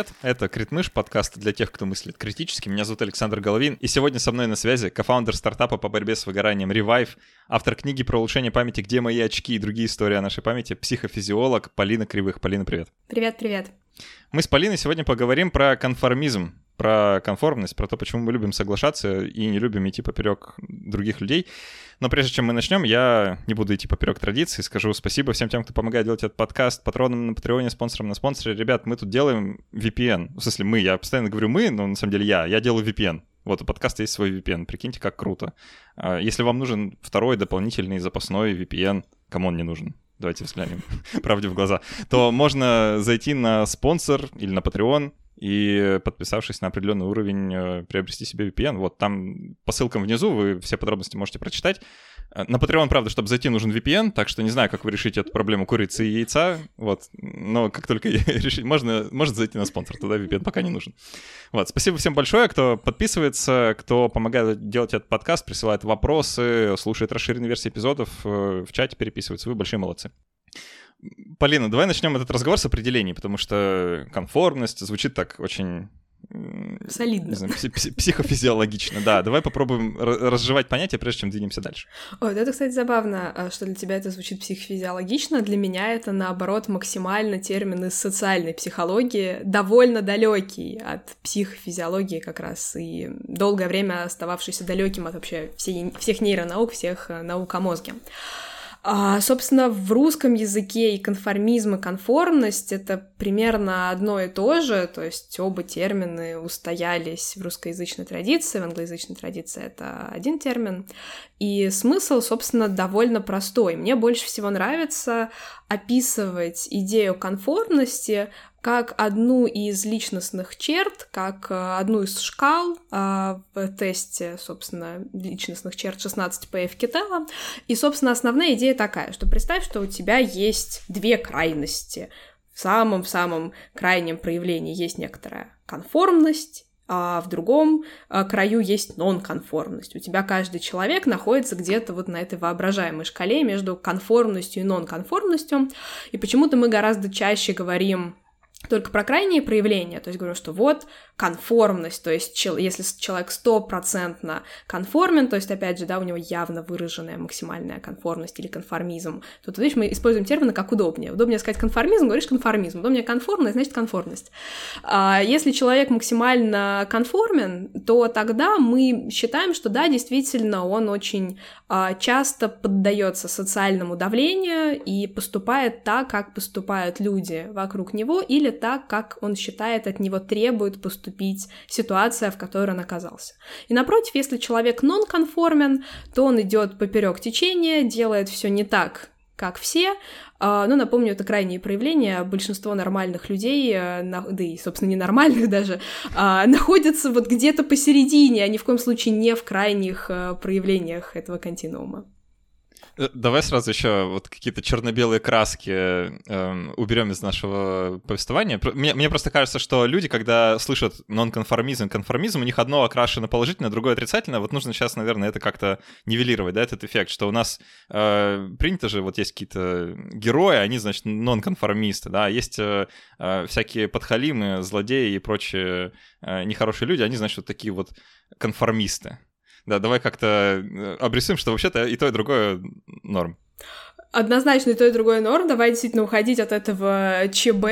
Привет, это Критмыш, подкаст для тех, кто мыслит критически. Меня зовут Александр Головин, и сегодня со мной на связи кофаундер стартапа по борьбе с выгоранием Revive, автор книги про улучшение памяти «Где мои очки» и другие истории о нашей памяти, психофизиолог Полина Кривых. Полина, привет. Привет-привет. Мы с Полиной сегодня поговорим про конформизм, про конформность, про то, почему мы любим соглашаться и не любим идти поперек других людей. Но прежде чем мы начнем, я не буду идти поперек традиции, скажу спасибо всем тем, кто помогает делать этот подкаст, патронам на Патреоне, спонсорам на спонсоре. Ребят, мы тут делаем VPN. В смысле, мы, я постоянно говорю мы, но на самом деле я, я делаю VPN. Вот, у подкаста есть свой VPN, прикиньте, как круто. А, если вам нужен второй дополнительный запасной VPN, кому он не нужен? Давайте взглянем правде в глаза. То можно зайти на спонсор или на Patreon, и подписавшись на определенный уровень, э, приобрести себе VPN. Вот там по ссылкам внизу вы все подробности можете прочитать. Э, на Patreon, правда, чтобы зайти, нужен VPN, так что не знаю, как вы решите эту проблему курицы и яйца, вот, но как только решить, можно, может зайти на спонсор, тогда VPN пока не нужен. Вот, спасибо всем большое, кто подписывается, кто помогает делать этот подкаст, присылает вопросы, слушает расширенные версии эпизодов, э, в чате переписывается, вы большие молодцы. Полина, давай начнем этот разговор с определений, потому что конформность звучит так очень Солидно. знаю, психофизиологично, да. Давай попробуем разжевать понятие, прежде чем двинемся дальше. Ой, это, кстати, забавно, а, что для тебя это звучит психофизиологично. Для меня это, наоборот, максимально термин из социальной психологии, довольно далекий от психофизиологии как раз, и долгое время остававшийся далеким от вообще всей, всех нейронаук, всех э, наук о мозге. А, собственно, в русском языке и конформизм, и конформность — это примерно одно и то же, то есть оба термины устоялись в русскоязычной традиции, в англоязычной традиции это один термин, и смысл, собственно, довольно простой. Мне больше всего нравится описывать идею конформности как одну из личностных черт, как э, одну из шкал э, в тесте, собственно, личностных черт 16 по Евкетела. И, собственно, основная идея такая, что представь, что у тебя есть две крайности. В самом-самом крайнем проявлении есть некоторая конформность, а в другом э, краю есть нонконформность. У тебя каждый человек находится где-то вот на этой воображаемой шкале между конформностью и нонконформностью. И почему-то мы гораздо чаще говорим только про крайние проявления, то есть говорю, что вот конформность, то есть если человек стопроцентно конформен, то есть, опять же, да, у него явно выраженная максимальная конформность или конформизм, то, ты видишь, мы используем термины как удобнее. Удобнее сказать конформизм, говоришь конформизм, удобнее конформность, значит конформность. А если человек максимально конформен, то тогда мы считаем, что да, действительно, он очень а, часто поддается социальному давлению и поступает так, как поступают люди вокруг него, или так, как он считает от него требует поступить ситуация, в которой он оказался. И напротив, если человек нон-конформен, то он идет поперек течения, делает все не так, как все. А, ну, напомню, это крайние проявления. Большинство нормальных людей, э, да и, собственно, ненормальных даже, а, находятся вот где-то посередине, а ни в коем случае не в крайних э, проявлениях этого континуума. Э, давай сразу еще вот какие-то черно-белые краски э, уберем из нашего повествования. Мне, мне просто кажется, что люди, когда слышат нонконформизм, конформизм, у них одно окрашено положительно, другое отрицательно. Вот нужно сейчас, наверное, это как-то нивелировать, да, этот эффект, что у нас э, принято же, вот есть какие-то герои, они, значит, нонконформисты, да, есть э, э, всякие подхалимы, злодеи и прочие э, нехорошие люди, они, значит, вот такие вот конформисты. Да, давай как-то э, обрисуем, что вообще-то и то, и другое норм однозначно и то, и другое норм, давай действительно уходить от этого ЧБ.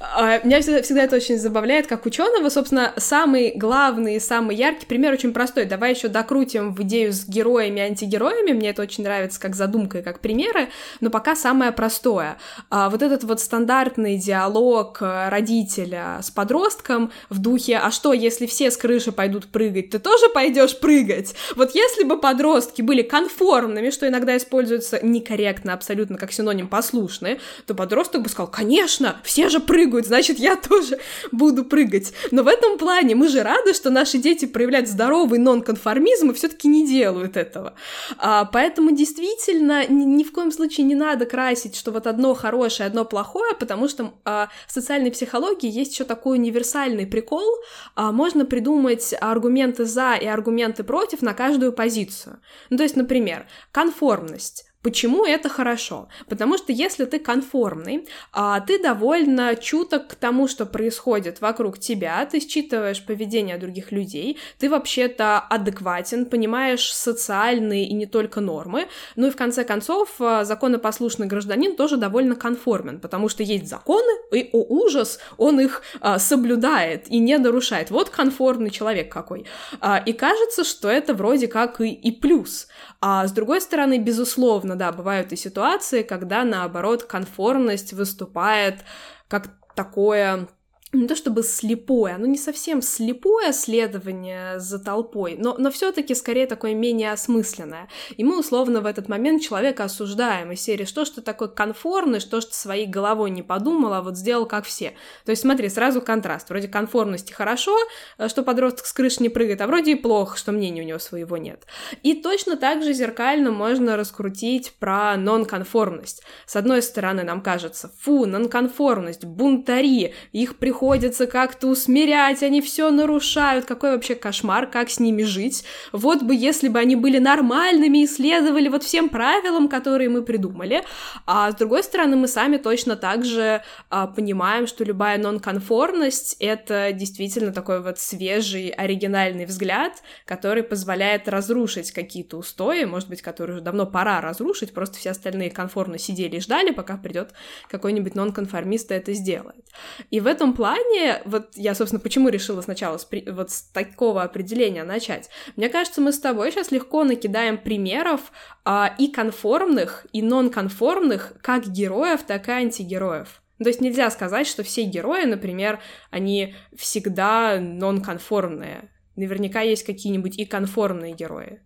А, меня всегда, всегда это очень забавляет, как ученого. Собственно, самый главный самый яркий пример очень простой. Давай еще докрутим в идею с героями антигероями. Мне это очень нравится как задумка и как примеры, но пока самое простое. А, вот этот вот стандартный диалог родителя с подростком в духе «А что, если все с крыши пойдут прыгать, ты тоже пойдешь прыгать?» Вот если бы подростки были конформными, что иногда используется некорректно понятно абсолютно как синоним послушные, то подросток бы сказал, конечно, все же прыгают, значит, я тоже буду прыгать. Но в этом плане мы же рады, что наши дети проявляют здоровый нонконформизм и все-таки не делают этого. А, поэтому действительно ни, ни в коем случае не надо красить, что вот одно хорошее, одно плохое, потому что а, в социальной психологии есть еще такой универсальный прикол. А, можно придумать аргументы за и аргументы против на каждую позицию. Ну, то есть, например, конформность Почему это хорошо? Потому что если ты конформный, а, ты довольно чуток к тому, что происходит вокруг тебя, ты считываешь поведение других людей, ты вообще-то адекватен, понимаешь социальные и не только нормы, ну и в конце концов а, законопослушный гражданин тоже довольно конформен, потому что есть законы, и, о ужас, он их а, соблюдает и не нарушает. Вот конформный человек какой. А, и кажется, что это вроде как и, и плюс. А с другой стороны, безусловно, да, бывают и ситуации, когда, наоборот, конформность выступает как такое не то чтобы слепое, оно не совсем слепое следование за толпой, но, но все-таки скорее такое менее осмысленное. И мы условно в этот момент человека осуждаем из серии, что ж ты такой конформный, что ж ты своей головой не подумал, а вот сделал как все. То есть смотри, сразу контраст. Вроде конформности хорошо, э, что подросток с крыши не прыгает, а вроде и плохо, что мнения у него своего нет. И точно так же зеркально можно раскрутить про нонконформность. С одной стороны, нам кажется, фу, нонконформность, бунтари, их приходится приходится как-то усмирять, они все нарушают, какой вообще кошмар, как с ними жить. Вот бы, если бы они были нормальными и следовали вот всем правилам, которые мы придумали. А с другой стороны, мы сами точно так же а, понимаем, что любая нонконформность — это действительно такой вот свежий, оригинальный взгляд, который позволяет разрушить какие-то устои, может быть, которые уже давно пора разрушить, просто все остальные конформно сидели и ждали, пока придет какой-нибудь нонконформист и это сделает. И в этом плане плане, вот я, собственно, почему решила сначала с, вот с такого определения начать. Мне кажется, мы с тобой сейчас легко накидаем примеров а, и конформных, и нонконформных, как героев, так и антигероев. То есть нельзя сказать, что все герои, например, они всегда нонконформные. Наверняка есть какие-нибудь и конформные герои.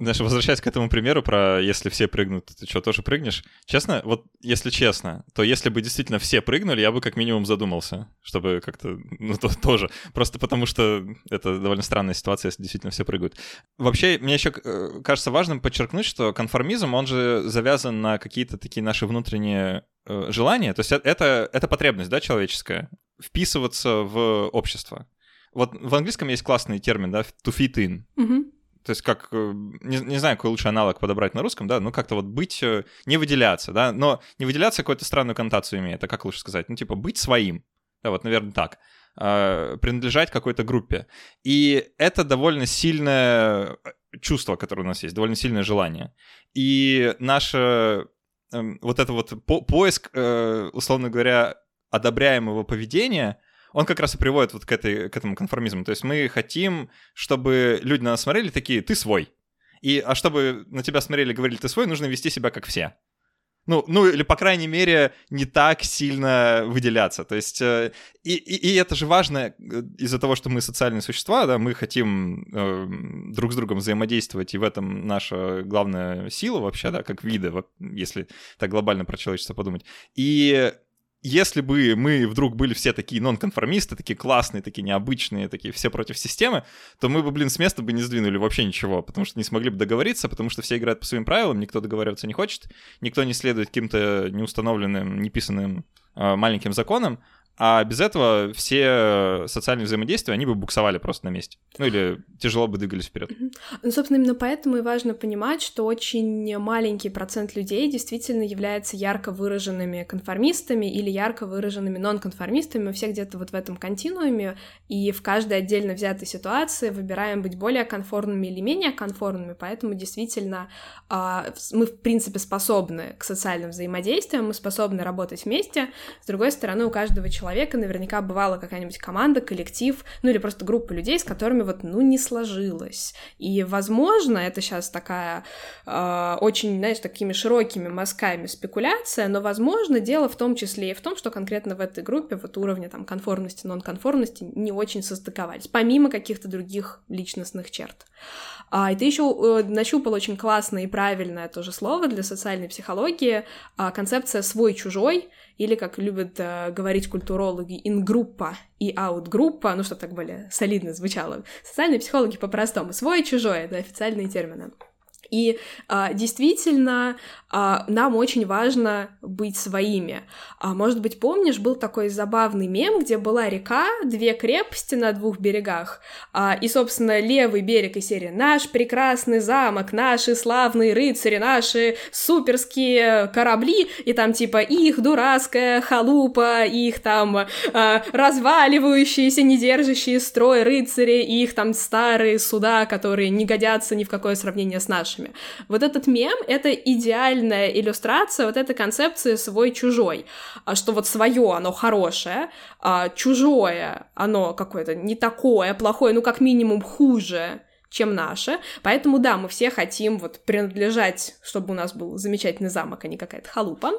Знаешь, возвращаясь к этому примеру про если все прыгнут, ты что, тоже прыгнешь? Честно, вот если честно, то если бы действительно все прыгнули, я бы как минимум задумался, чтобы как-то, ну, то, тоже. Просто потому что это довольно странная ситуация, если действительно все прыгают. Вообще, мне еще э, кажется важным подчеркнуть, что конформизм, он же завязан на какие-то такие наши внутренние э, желания. То есть э, это, это потребность, да, человеческая, вписываться в общество. Вот в английском есть классный термин, да, to fit in. Mm-hmm. То есть как, э, не, не знаю, какой лучший аналог подобрать на русском, да, ну как-то вот быть, э, не выделяться, да, но не выделяться какую-то странную коннотацию имеет, а как лучше сказать, ну типа быть своим, да, вот, наверное, так, э, принадлежать какой-то группе. И это довольно сильное чувство, которое у нас есть, довольно сильное желание. И наше э, вот это вот по поиск, э, условно говоря, одобряемого поведения — он как раз и приводит вот к, этой, к этому конформизму. То есть мы хотим, чтобы люди на нас смотрели такие, ты свой. И, а чтобы на тебя смотрели и говорили, ты свой, нужно вести себя как все. Ну, ну, или, по крайней мере, не так сильно выделяться. То есть, э, и, и, это же важно э, из-за того, что мы социальные существа, да, мы хотим э, друг с другом взаимодействовать, и в этом наша главная сила вообще, да, как вида, если так глобально про человечество подумать. И если бы мы вдруг были все такие нонконформисты, такие классные, такие необычные, такие все против системы, то мы бы, блин, с места бы не сдвинули вообще ничего, потому что не смогли бы договориться, потому что все играют по своим правилам, никто договариваться не хочет, никто не следует каким-то неустановленным, неписанным э, маленьким законам, а без этого все социальные взаимодействия, они бы буксовали просто на месте. Ну или тяжело бы двигались вперед. Ну, собственно, именно поэтому и важно понимать, что очень маленький процент людей действительно является ярко выраженными конформистами или ярко выраженными нонконформистами. Мы все где-то вот в этом континууме, и в каждой отдельно взятой ситуации выбираем быть более конформными или менее конформными, поэтому действительно а, мы, в принципе, способны к социальным взаимодействиям, мы способны работать вместе. С другой стороны, у каждого человека человека наверняка бывала какая-нибудь команда, коллектив, ну или просто группа людей, с которыми вот, ну, не сложилось. И, возможно, это сейчас такая э, очень, знаешь, такими широкими мазками спекуляция, но, возможно, дело в том числе и в том, что конкретно в этой группе вот уровня там конформности, нонконформности не очень состыковались, помимо каких-то других личностных черт. А, и ты еще э, нащупал очень классное и правильное тоже слово для социальной психологии, а, концепция свой-чужой, или, как любят э, говорить культурологи, ингруппа и аутгруппа, ну, чтобы так более солидно звучало. Социальные психологи по-простому. Свой и чужой — это официальные термины. И а, действительно, а, нам очень важно быть своими. А, может быть, помнишь, был такой забавный мем, где была река, две крепости на двух берегах, а, и, собственно, левый берег и серия «Наш прекрасный замок, наши славные рыцари, наши суперские корабли», и там типа их дурацкая халупа, их там а, разваливающиеся, не держащие строй рыцари, их там старые суда, которые не годятся ни в какое сравнение с нашими. Вот этот мем — это идеальная иллюстрация вот этой концепции свой-чужой, а что вот свое оно хорошее, а чужое оно какое-то не такое, плохое, ну как минимум хуже, чем наше. Поэтому, да, мы все хотим вот принадлежать, чтобы у нас был замечательный замок, а не какая-то халупа.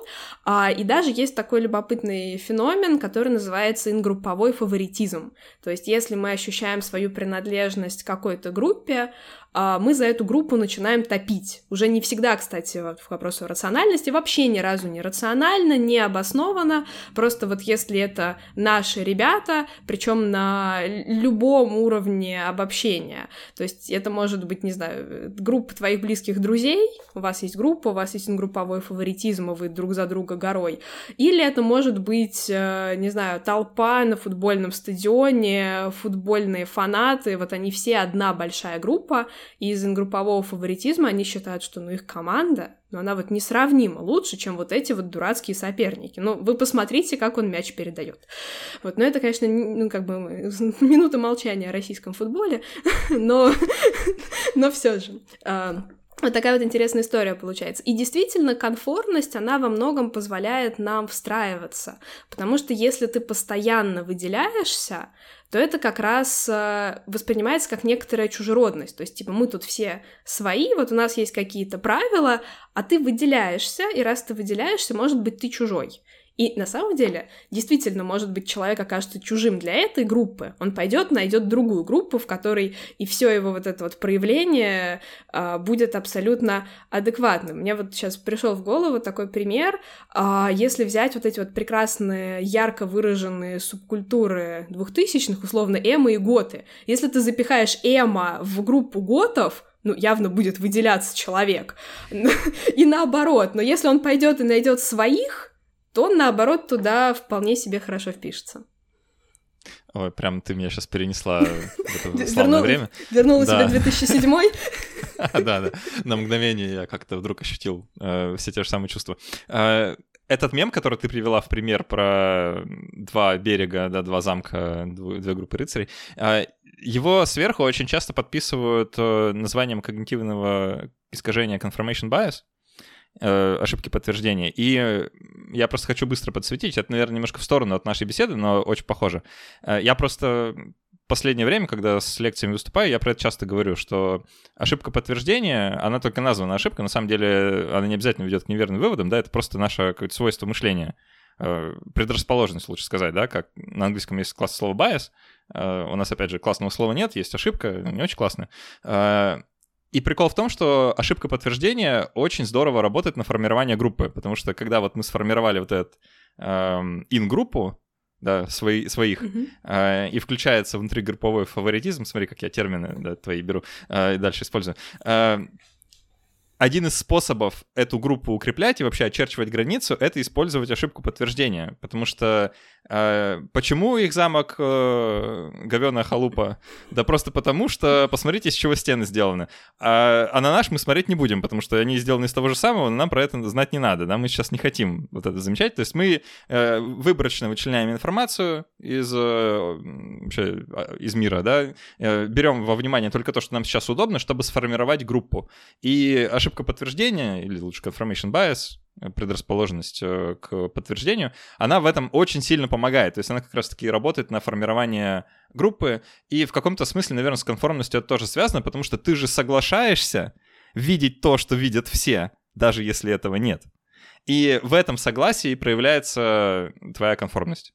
А, и даже есть такой любопытный феномен, который называется ингрупповой фаворитизм. То есть, если мы ощущаем свою принадлежность к какой-то группе, мы за эту группу начинаем топить. Уже не всегда, кстати, в вопросу рациональности, вообще ни разу не рационально, не обоснованно, просто вот если это наши ребята, причем на любом уровне обобщения, то есть это может быть, не знаю, группа твоих близких друзей, у вас есть группа, у вас есть групповой фаворитизм, и вы друг за друга горой, или это может быть, э, не знаю, толпа на футбольном стадионе, футбольные фанаты, вот они все одна большая группа, и из группового фаворитизма они считают, что ну их команда, но она вот несравнимо лучше, чем вот эти вот дурацкие соперники. Ну, вы посмотрите, как он мяч передает. Вот, но это, конечно, ну, как бы минута молчания о российском футболе, но, но все же. А, вот такая вот интересная история получается. И действительно, конформность, она во многом позволяет нам встраиваться. Потому что если ты постоянно выделяешься, то это как раз э, воспринимается как некоторая чужеродность. То есть, типа, мы тут все свои, вот у нас есть какие-то правила, а ты выделяешься, и раз ты выделяешься, может быть, ты чужой. И на самом деле, действительно, может быть, человек окажется чужим для этой группы, он пойдет, найдет другую группу, в которой и все его вот это вот проявление а, будет абсолютно адекватным. Мне вот сейчас пришел в голову такой пример, а, если взять вот эти вот прекрасные, ярко выраженные субкультуры двухтысячных, условно, эмо и готы. Если ты запихаешь эмо в группу готов, ну, явно будет выделяться человек. И наоборот, но если он пойдет и найдет своих, то он, наоборот, туда вполне себе хорошо впишется. Ой, прям ты меня сейчас перенесла в это славное время. Вернула тебя 2007 Да, да. На мгновение я как-то вдруг ощутил э, все те же самые чувства. Э, этот мем, который ты привела в пример про два берега, да, два замка, две группы рыцарей, э, его сверху очень часто подписывают названием когнитивного искажения confirmation bias, Э, ошибки подтверждения. И я просто хочу быстро подсветить, это, наверное, немножко в сторону от нашей беседы, но очень похоже. Э, я просто последнее время, когда с лекциями выступаю, я про это часто говорю, что ошибка подтверждения, она только названа ошибка, на самом деле она не обязательно ведет к неверным выводам, да, это просто наше какое-то свойство мышления, э, предрасположенность, лучше сказать, да, как на английском есть класс слова bias, у нас, опять же, классного слова нет, есть ошибка, не очень классная. И прикол в том, что ошибка подтверждения очень здорово работает на формирование группы, потому что когда вот мы сформировали вот этот эм, ин-группу, да, свои, своих, mm-hmm. э, и включается внутригрупповой фаворитизм, смотри, как я термины да, твои беру э, и дальше использую, э, один из способов эту группу укреплять и вообще очерчивать границу — это использовать ошибку подтверждения, потому что почему их замок э, говёная халупа? Да просто потому, что посмотрите, из чего стены сделаны. А, а на наш мы смотреть не будем, потому что они сделаны из того же самого, но нам про это знать не надо, да, мы сейчас не хотим вот это замечать, то есть мы э, выборочно вычленяем информацию из, э, вообще, а, из мира, да, э, берем во внимание только то, что нам сейчас удобно, чтобы сформировать группу. И ошибка подтверждения, или лучше confirmation bias, предрасположенность э, к подтверждению, она в этом очень сильно помогает. То есть она как раз-таки работает на формирование группы, и в каком-то смысле, наверное, с конформностью это тоже связано, потому что ты же соглашаешься видеть то, что видят все, даже если этого нет. И в этом согласии проявляется твоя конформность.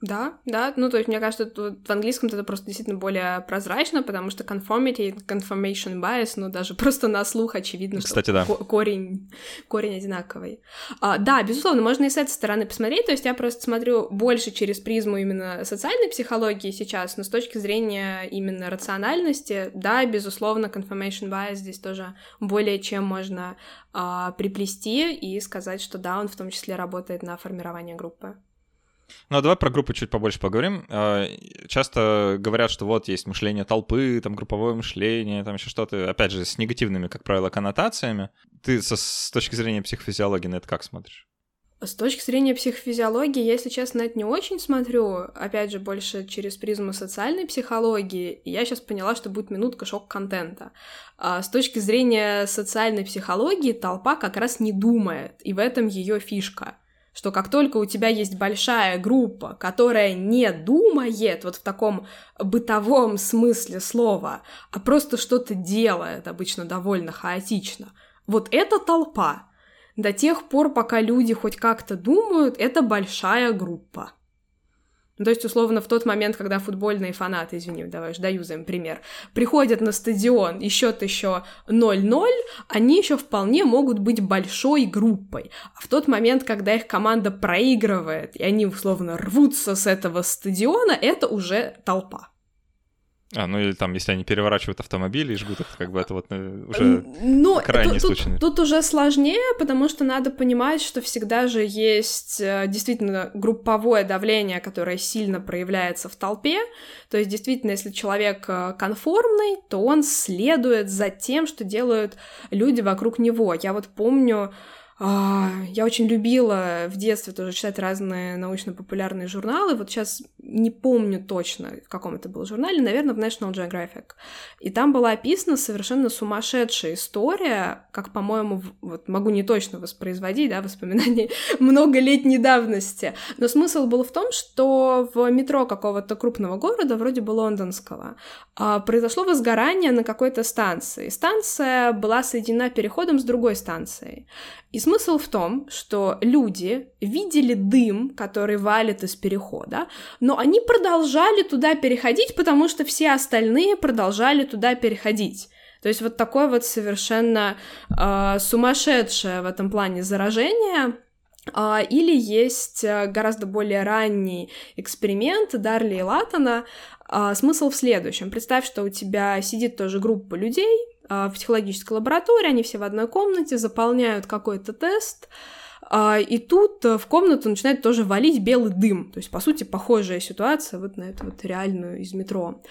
Да, да, ну то есть мне кажется, тут в английском это просто действительно более прозрачно, потому что conformity, confirmation bias, ну даже просто на слух очевидно, Кстати, что да. корень, корень одинаковый. А, да, безусловно, можно и с этой стороны посмотреть, то есть я просто смотрю больше через призму именно социальной психологии сейчас, но с точки зрения именно рациональности, да, безусловно, confirmation bias здесь тоже более чем можно а, приплести и сказать, что да, он в том числе работает на формирование группы. Ну, а давай про группы чуть побольше поговорим. А, часто говорят, что вот есть мышление толпы, там групповое мышление, там еще что-то, опять же, с негативными, как правило, коннотациями. Ты со, с точки зрения психофизиологии на это как смотришь? С точки зрения психофизиологии, если честно, это не очень смотрю, опять же, больше через призму социальной психологии, я сейчас поняла, что будет минутка шок-контента. А с точки зрения социальной психологии толпа как раз не думает, и в этом ее фишка что как только у тебя есть большая группа, которая не думает вот в таком бытовом смысле слова, а просто что-то делает, обычно довольно хаотично, вот эта толпа. До тех пор, пока люди хоть как-то думают, это большая группа. Ну, то есть, условно, в тот момент, когда футбольные фанаты, извини, давай уж даюзаем пример, приходят на стадион, и счет еще 0-0, они еще вполне могут быть большой группой. А в тот момент, когда их команда проигрывает, и они, условно, рвутся с этого стадиона, это уже толпа. А, ну или там, если они переворачивают автомобили и жгут их, как бы это вот э, уже Но крайний тут, случай. Тут, тут уже сложнее, потому что надо понимать, что всегда же есть э, действительно групповое давление, которое сильно проявляется в толпе. То есть действительно, если человек э, конформный, то он следует за тем, что делают люди вокруг него. Я вот помню, я очень любила в детстве тоже читать разные научно-популярные журналы. Вот сейчас не помню точно, в каком это был журнале, наверное, в National Geographic. И там была описана совершенно сумасшедшая история, как, по-моему, вот могу не точно воспроизводить, да, воспоминания многолетней давности. Но смысл был в том, что в метро какого-то крупного города, вроде бы лондонского, а, произошло возгорание на какой-то станции. Станция была соединена переходом с другой станцией. И смысл в том, что люди видели дым, который валит из перехода, но они продолжали туда переходить, потому что все остальные продолжали туда переходить. То есть вот такое вот совершенно э, сумасшедшее в этом плане заражение. Uh, или есть uh, гораздо более ранний эксперимент Дарли и Латана. Uh, смысл в следующем. Представь, что у тебя сидит тоже группа людей, а, в психологической лаборатории, они все в одной комнате, заполняют какой-то тест, а, и тут э, в комнату начинает тоже валить белый дым. То есть, по сути, похожая ситуация вот на эту вот реальную из метро.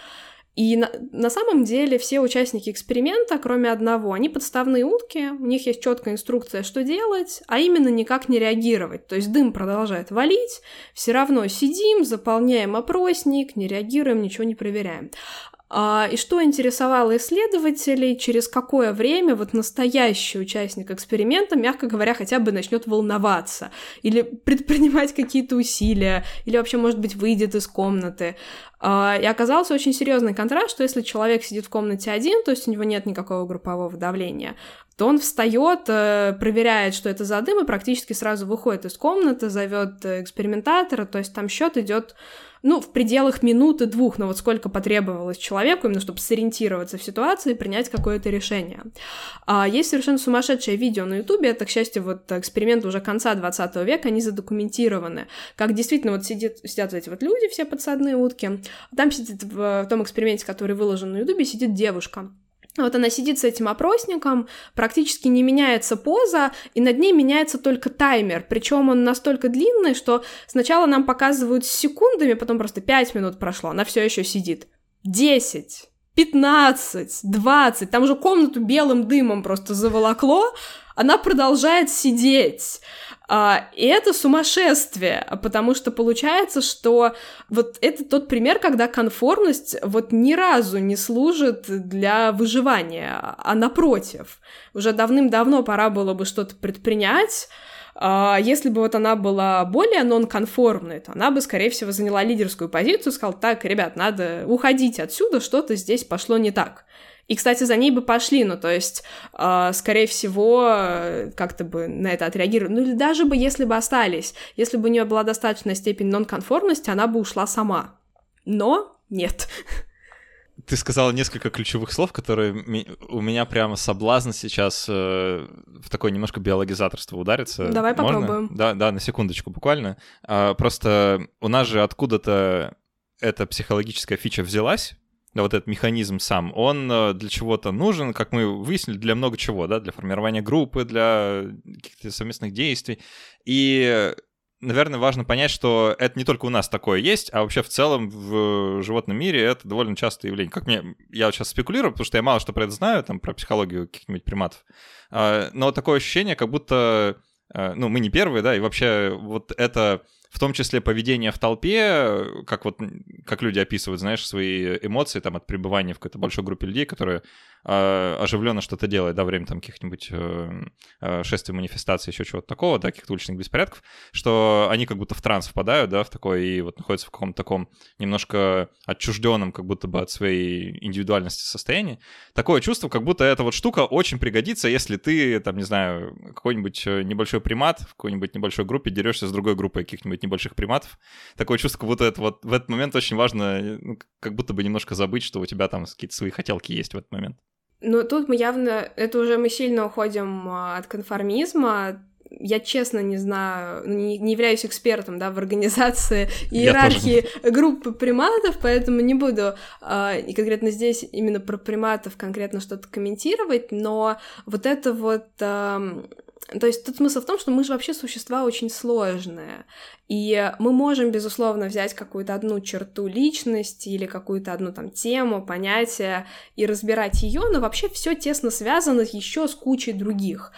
И на, на самом деле все участники эксперимента, кроме одного, они подставные утки, у них есть четкая инструкция, что делать, а именно никак не реагировать. То есть дым продолжает валить, все равно сидим, заполняем опросник, не реагируем, ничего не проверяем. А, и что интересовало исследователей, через какое время вот настоящий участник эксперимента, мягко говоря, хотя бы начнет волноваться или предпринимать какие-то усилия, или вообще, может быть, выйдет из комнаты. А, и оказался очень серьезный контраст, что если человек сидит в комнате один, то есть у него нет никакого группового давления, то он встает, э, проверяет, что это за дым, и практически сразу выходит из комнаты, зовет э, экспериментатора, то есть там счет идет ну, в пределах минуты-двух, но вот сколько потребовалось человеку, именно чтобы сориентироваться в ситуации и принять какое-то решение. А, есть совершенно сумасшедшее видео на Ютубе, это, к счастью, вот эксперимент уже конца 20 века, они задокументированы, как действительно вот сидит, сидят эти вот люди, все подсадные утки, там сидит в том эксперименте, который выложен на Ютубе, сидит девушка, вот она сидит с этим опросником, практически не меняется поза, и над ней меняется только таймер. Причем он настолько длинный, что сначала нам показывают с секундами, потом просто 5 минут прошло, она все еще сидит. 10, 15, 20, там же комнату белым дымом просто заволокло, она продолжает сидеть. А, и это сумасшествие, потому что получается, что вот это тот пример, когда конформность вот ни разу не служит для выживания, а напротив. Уже давным-давно пора было бы что-то предпринять, а, если бы вот она была более нонконформной, то она бы, скорее всего, заняла лидерскую позицию, сказала, так, ребят, надо уходить отсюда, что-то здесь пошло не так. И, кстати, за ней бы пошли, ну, то есть, э, скорее всего, как-то бы на это отреагировали. Ну, или даже бы, если бы остались, если бы у нее была достаточная степень нонконформности, она бы ушла сама. Но нет. Ты сказала несколько ключевых слов, которые у меня прямо соблазн сейчас э, в такое немножко биологизаторство ударится. Давай Можно? попробуем. Да, да, на секундочку буквально. А, просто у нас же откуда-то эта психологическая фича взялась, вот этот механизм сам, он э, для чего-то нужен, как мы выяснили, для много чего, да, для формирования группы, для каких-то совместных действий. И наверное, важно понять, что это не только у нас такое есть, а вообще в целом в животном мире это довольно частое явление. Как мне, я сейчас спекулирую, потому что я мало что про это знаю, там, про психологию каких-нибудь приматов, а, но такое ощущение, как будто, э, ну, мы не первые, да, и вообще вот это в том числе поведение в толпе, как вот как люди описывают, знаешь, свои эмоции там от пребывания в какой-то большой группе людей, которые оживленно что-то делают, да, время там каких-нибудь э, э, шествий, манифестаций, еще чего-то такого, да, каких-то уличных беспорядков, что они как будто в транс впадают, да, в такой, и вот находятся в каком-то таком немножко отчужденном, как будто бы от своей индивидуальности состоянии. Такое чувство, как будто эта вот штука очень пригодится, если ты, там, не знаю, какой-нибудь э, небольшой примат в какой-нибудь небольшой группе дерешься с другой группой каких-нибудь небольших приматов. Такое чувство, как будто это вот в этот момент очень важно, ну, как будто бы немножко забыть, что у тебя там какие-то свои хотелки есть в этот момент. Ну, тут мы явно, это уже мы сильно уходим а, от конформизма, я честно не знаю, не, не являюсь экспертом, да, в организации иерархии группы приматов, поэтому не буду э, и конкретно здесь именно про приматов конкретно что-то комментировать, но вот это вот э, то есть тут смысл в том, что мы же вообще существа очень сложные, и мы можем, безусловно, взять какую-то одну черту личности или какую-то одну там тему, понятие и разбирать ее, но вообще все тесно связано еще с кучей других.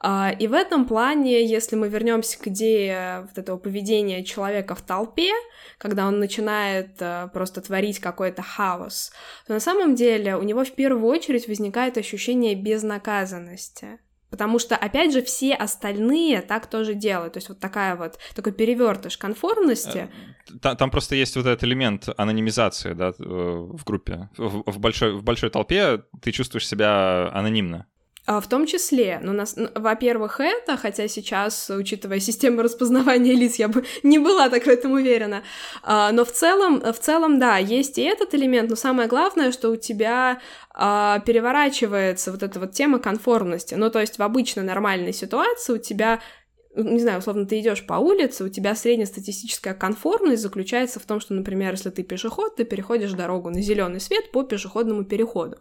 А, и в этом плане, если мы вернемся к идее вот этого поведения человека в толпе, когда он начинает э, просто творить какой-то хаос, то на самом деле у него в первую очередь возникает ощущение безнаказанности. Потому что, опять же, все остальные так тоже делают. То есть вот такая вот, такой перевертыш конформности. Э, там, там просто есть вот этот элемент анонимизации, да, э, в группе. В, в, большой, в большой толпе ты чувствуешь себя анонимно. А, в том числе, ну, нас, во-первых, это, хотя сейчас, учитывая систему распознавания лиц, я бы не была так в этом уверена, а, но в целом, в целом, да, есть и этот элемент, но самое главное, что у тебя а, переворачивается вот эта вот тема конформности, ну, то есть в обычной нормальной ситуации у тебя не знаю, условно, ты идешь по улице, у тебя среднестатистическая конформность заключается в том, что, например, если ты пешеход, ты переходишь дорогу на зеленый свет по пешеходному переходу.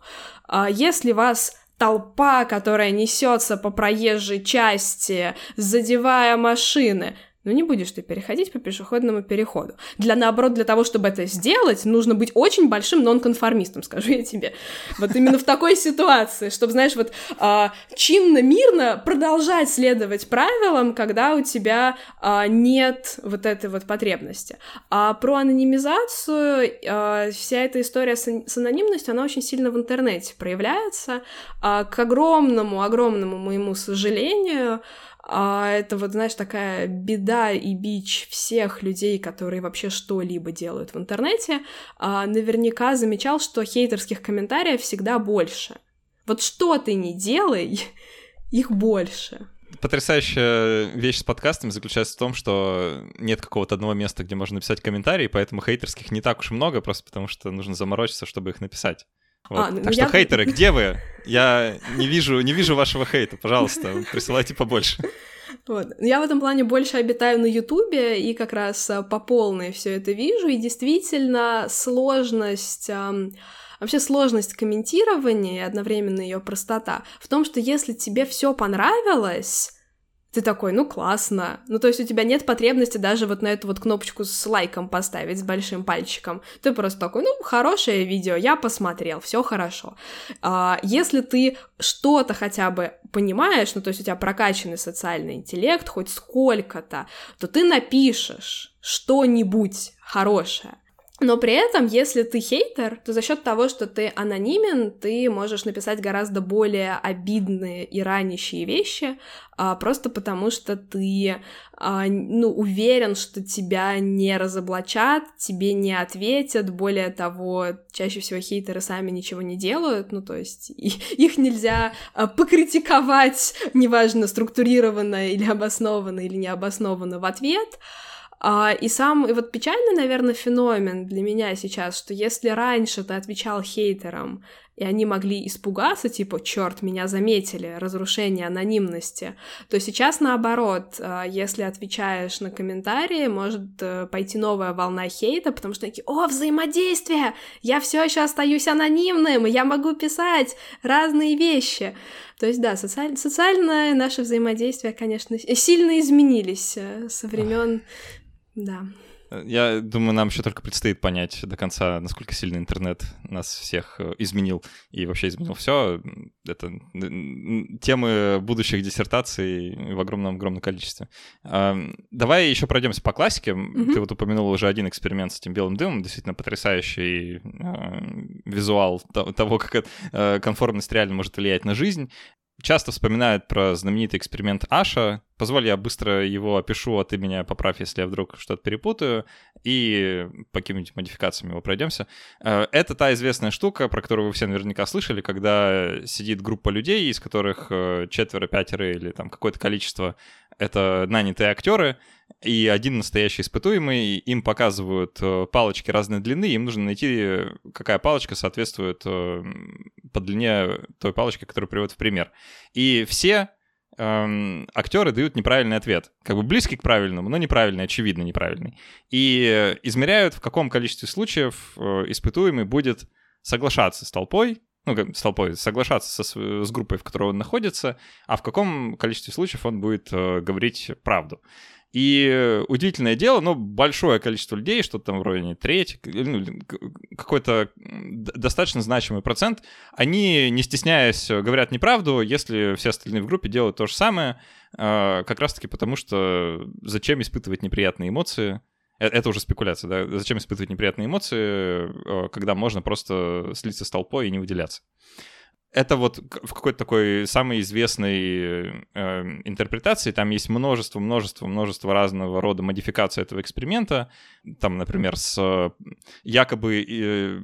Если вас толпа, которая несется по проезжей части, задевая машины. Но не будешь ты переходить по пешеходному переходу. Для, наоборот, для того, чтобы это сделать, нужно быть очень большим нонконформистом, скажу я тебе. Вот именно в такой ситуации, чтобы, знаешь, вот э, чинно-мирно продолжать следовать правилам, когда у тебя э, нет вот этой вот потребности. А про анонимизацию, э, вся эта история с, с анонимностью, она очень сильно в интернете проявляется. Э, к огромному, огромному моему сожалению, а это вот, знаешь, такая беда и бич всех людей, которые вообще что-либо делают в интернете, а, наверняка замечал, что хейтерских комментариев всегда больше. Вот что ты не делай, их больше. Потрясающая вещь с подкастами заключается в том, что нет какого-то одного места, где можно написать комментарий, поэтому хейтерских не так уж много, просто потому что нужно заморочиться, чтобы их написать. Вот. А, ну, так что, я... хейтеры, где вы? Я не вижу, не вижу вашего хейта, пожалуйста, присылайте побольше. Вот. Я в этом плане больше обитаю на Ютубе и как раз а, по полной все это вижу, и действительно сложность... Вообще сложность комментирования и одновременно ее простота в том, что если тебе все понравилось, ты такой, ну классно. Ну, то есть у тебя нет потребности даже вот на эту вот кнопочку с лайком поставить, с большим пальчиком. Ты просто такой, ну, хорошее видео, я посмотрел, все хорошо. А, если ты что-то хотя бы понимаешь, ну, то есть у тебя прокачанный социальный интеллект хоть сколько-то, то ты напишешь что-нибудь хорошее. Но при этом, если ты хейтер, то за счет того, что ты анонимен, ты можешь написать гораздо более обидные и ранящие вещи, а, просто потому что ты а, ну, уверен, что тебя не разоблачат, тебе не ответят. Более того, чаще всего хейтеры сами ничего не делают, ну, то есть их нельзя а, покритиковать, неважно, структурированно или обоснованно или необоснованно в ответ. И сам, и вот печальный, наверное, феномен для меня сейчас, что если раньше ты отвечал хейтерам, и они могли испугаться, типа, черт, меня заметили, разрушение анонимности, то сейчас наоборот, а, если отвечаешь на комментарии, может э, пойти новая волна хейта, потому что такие, о, взаимодействие, я все еще остаюсь анонимным, я могу писать разные вещи. То есть, да, социаль... социальное наше взаимодействие, конечно, сильно изменились э, со времен да. Я думаю, нам еще только предстоит понять до конца, насколько сильно интернет нас всех э, изменил и вообще изменил все. Это темы будущих диссертаций в огромном-огромном количестве. Давай еще пройдемся по классике. Mm-hmm. Ты вот упомянул уже один эксперимент с этим белым дымом, действительно потрясающий а, визуал того, как э, конформность реально может влиять на жизнь часто вспоминают про знаменитый эксперимент Аша. Позволь, я быстро его опишу, а ты меня поправь, если я вдруг что-то перепутаю, и по каким-нибудь модификациям его пройдемся. Э, это та известная штука, про которую вы все наверняка слышали, когда сидит группа людей, из которых э, четверо, пятеро или там какое-то количество — это нанятые актеры, и один настоящий испытуемый, им показывают э, палочки разной длины, им нужно найти, какая палочка соответствует э, по длине той палочки, которую приводят в пример. И все эм, актеры дают неправильный ответ. Как бы близкий к правильному, но неправильный, очевидно неправильный. И измеряют, в каком количестве случаев э, испытуемый будет соглашаться с толпой, ну, с толпой, соглашаться со, с группой, в которой он находится, а в каком количестве случаев он будет э, говорить правду. И удивительное дело, ну, большое количество людей, что-то там вроде треть, ну, какой-то достаточно значимый процент, они, не стесняясь, говорят неправду, если все остальные в группе делают то же самое, а, как раз-таки потому, что зачем испытывать неприятные эмоции, э, это уже спекуляция, да? Зачем испытывать неприятные эмоции, э, когда можно просто слиться с толпой и не выделяться? Это вот в какой-то такой самой известной э, интерпретации там есть множество, множество, множество разного рода модификаций этого эксперимента. Там, например, с э, якобы э,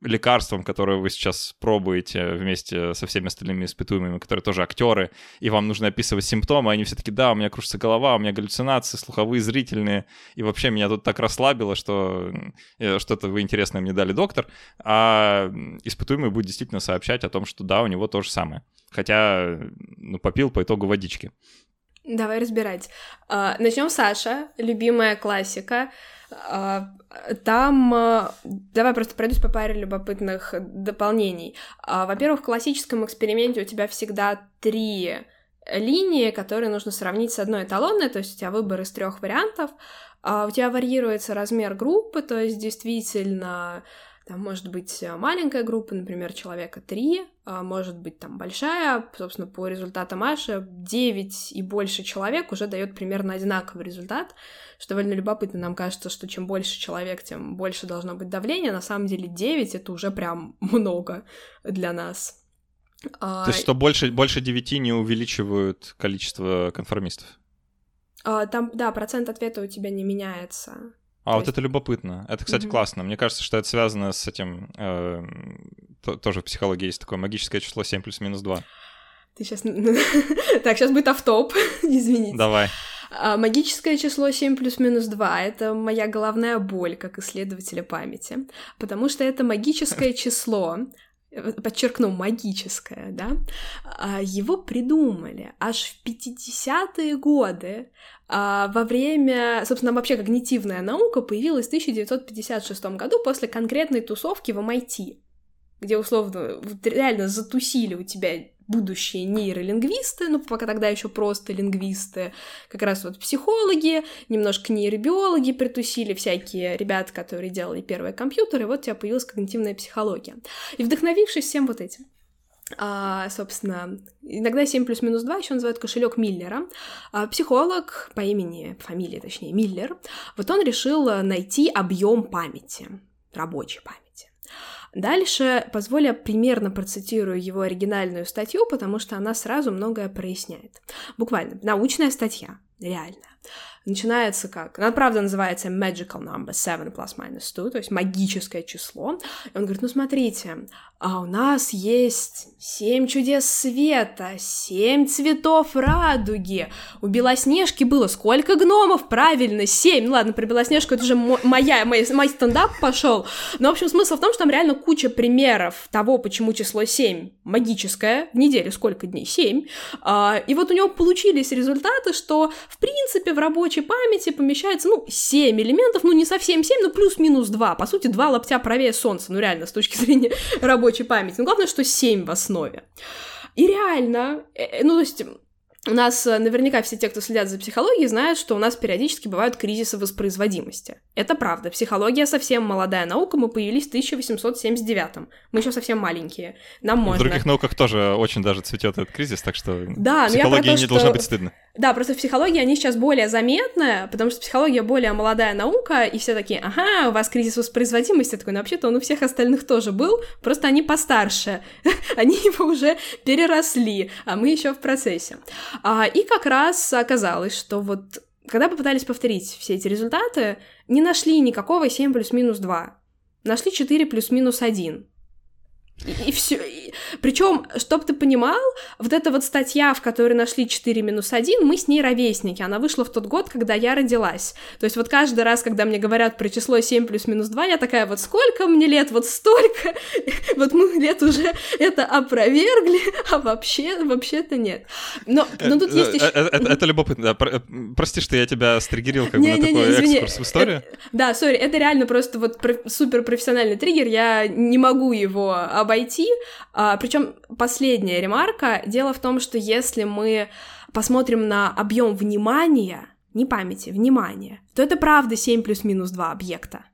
лекарством, которое вы сейчас пробуете вместе со всеми остальными испытуемыми, которые тоже актеры, и вам нужно описывать симптомы, они все таки да, у меня кружится голова, у меня галлюцинации, слуховые, зрительные, и вообще меня тут так расслабило, что э, что-то вы интересное мне дали доктор, а испытуемый будет действительно сообщать о том, что да, у него то же самое. Хотя, ну, попил по итогу водички. Давай разбирать. А, Начнем Саша, любимая классика. А, там... А, давай просто пройдусь по паре любопытных дополнений. Во-первых, в классическом эксперименте у тебя всегда три линии, которые нужно сравнить с одной эталонной, то есть у тебя выбор из трех вариантов. У тебя варьируется размер группы, то есть действительно там может быть э, маленькая группа, например, человека три, а может быть там большая, собственно, по результатам Аши 9 и больше человек уже дает примерно одинаковый результат, что довольно любопытно. Нам кажется, что чем больше человек, тем больше должно быть давление. На самом деле 9 — это уже прям много для нас. А, То есть что больше, больше 9 не увеличивают количество конформистов? А, там, да, процент ответа у тебя не меняется. А вот есть... это любопытно. Это, кстати, mm-hmm. классно. Мне кажется, что это связано с этим... Э, то, тоже в психологии есть такое магическое число 7 плюс минус 2. Ты сейчас... так, сейчас будет автоп, извините. Давай. А, магическое число 7 плюс минус 2 — это моя головная боль как исследователя памяти, потому что это магическое число, подчеркну, магическое, да, а, его придумали аж в 50-е годы а, во время, собственно, вообще когнитивная наука появилась в 1956 году после конкретной тусовки в MIT, где, условно, реально затусили у тебя будущие нейролингвисты, ну, пока тогда еще просто лингвисты, как раз вот психологи, немножко нейробиологи притусили, всякие ребята, которые делали первые компьютеры, вот у тебя появилась когнитивная психология. И вдохновившись всем вот этим, а, собственно, иногда 7 плюс минус 2 еще называют кошелек Миллера. А, психолог по имени, фамилии точнее, Миллер, вот он решил найти объем памяти рабочей памяти. Дальше позволю примерно процитирую его оригинальную статью, потому что она сразу многое проясняет. Буквально, научная статья, реально начинается как... Она, правда, называется magical number, 7 plus minus 2, то есть магическое число. И он говорит, ну, смотрите, а у нас есть семь чудес света, семь цветов радуги. У Белоснежки было сколько гномов? Правильно, семь. Ну, ладно, про Белоснежку это уже моя, мой, мой стендап пошел. Но, в общем, смысл в том, что там реально куча примеров того, почему число семь магическое. В неделю сколько дней? Семь. А, и вот у него получились результаты, что, в принципе, в рабочей памяти помещается, ну, семь элементов, ну, не совсем семь, но плюс-минус два. По сути, два лоптя правее Солнца, ну, реально, с точки зрения рабочей памяти. Но главное, что семь в основе. И реально, э, э, ну, то есть у нас э, наверняка все те, кто следят за психологией, знают, что у нас периодически бывают кризисы воспроизводимости. Это правда. Психология совсем молодая наука, мы появились в 1879-м. Мы еще совсем маленькие. Нам можно... В других науках тоже очень даже цветет этот кризис, так что да, психология то, не что... должна быть стыдно. Да, просто в психологии они сейчас более заметны, потому что психология более молодая наука, и все такие, ага, у вас кризис воспроизводимости, такой, ну вообще-то он у всех остальных тоже был, просто они постарше, они его уже переросли, а мы еще в процессе. А, и как раз оказалось, что вот когда попытались повторить все эти результаты, не нашли никакого 7 плюс-минус 2. Нашли 4 плюс-минус 1. И, и все. Причем, чтобы ты понимал, вот эта вот статья, в которой нашли 4 минус 1, мы с ней ровесники. Она вышла в тот год, когда я родилась. То есть вот каждый раз, когда мне говорят про число 7 плюс минус 2, я такая, вот сколько мне лет, вот столько. Вот мы лет уже это опровергли, а вообще, вообще-то нет. Но, но тут есть еще... Э, э, это, это любопытно. Прости, что я тебя стригерил как бы на такой экскурс в историю. Да, сори, это реально просто вот супер профессиональный триггер, я не могу его обойти. А, Причем последняя ремарка. Дело в том, что если мы посмотрим на объем внимания, не памяти, внимания, то это правда 7 плюс-минус 2 объекта.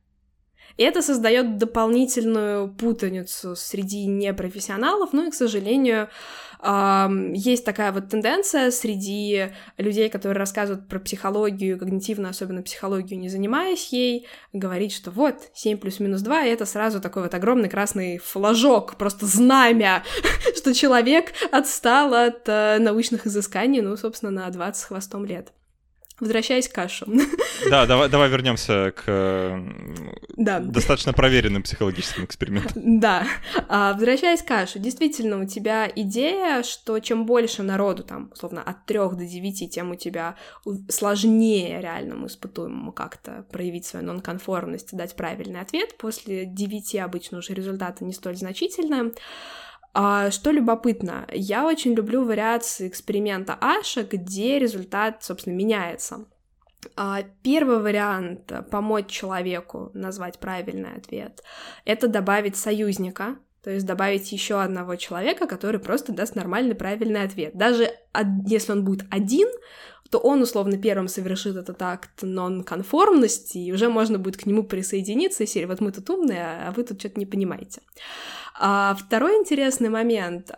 И это создает дополнительную путаницу среди непрофессионалов, ну и, к сожалению, есть такая вот тенденция среди людей, которые рассказывают про психологию, когнитивно, особенно психологию, не занимаясь ей, говорить, что вот, 7 плюс-минус 2, и это сразу такой вот огромный красный флажок, просто знамя, что человек отстал от э, научных изысканий, ну, собственно, на 20 с хвостом лет. Возвращаясь к кашу. Да, давай, давай вернемся к да. достаточно проверенным психологическим экспериментам. Да. А, возвращаясь к кашу, действительно, у тебя идея, что чем больше народу, там, условно, от трех до девяти, тем у тебя сложнее реальному испытуемому как-то проявить свою нонконформность, дать правильный ответ. После девяти обычно уже результаты не столь значительные. А, что любопытно, я очень люблю вариации эксперимента Аша, где результат, собственно, меняется. А, первый вариант — помочь человеку назвать правильный ответ — это добавить союзника, то есть добавить еще одного человека, который просто даст нормальный правильный ответ. Даже если он будет один, то он условно первым совершит этот акт нон-конформности, и уже можно будет к нему присоединиться, и серии «Вот мы тут умные, а вы тут что-то не понимаете». А второй интересный момент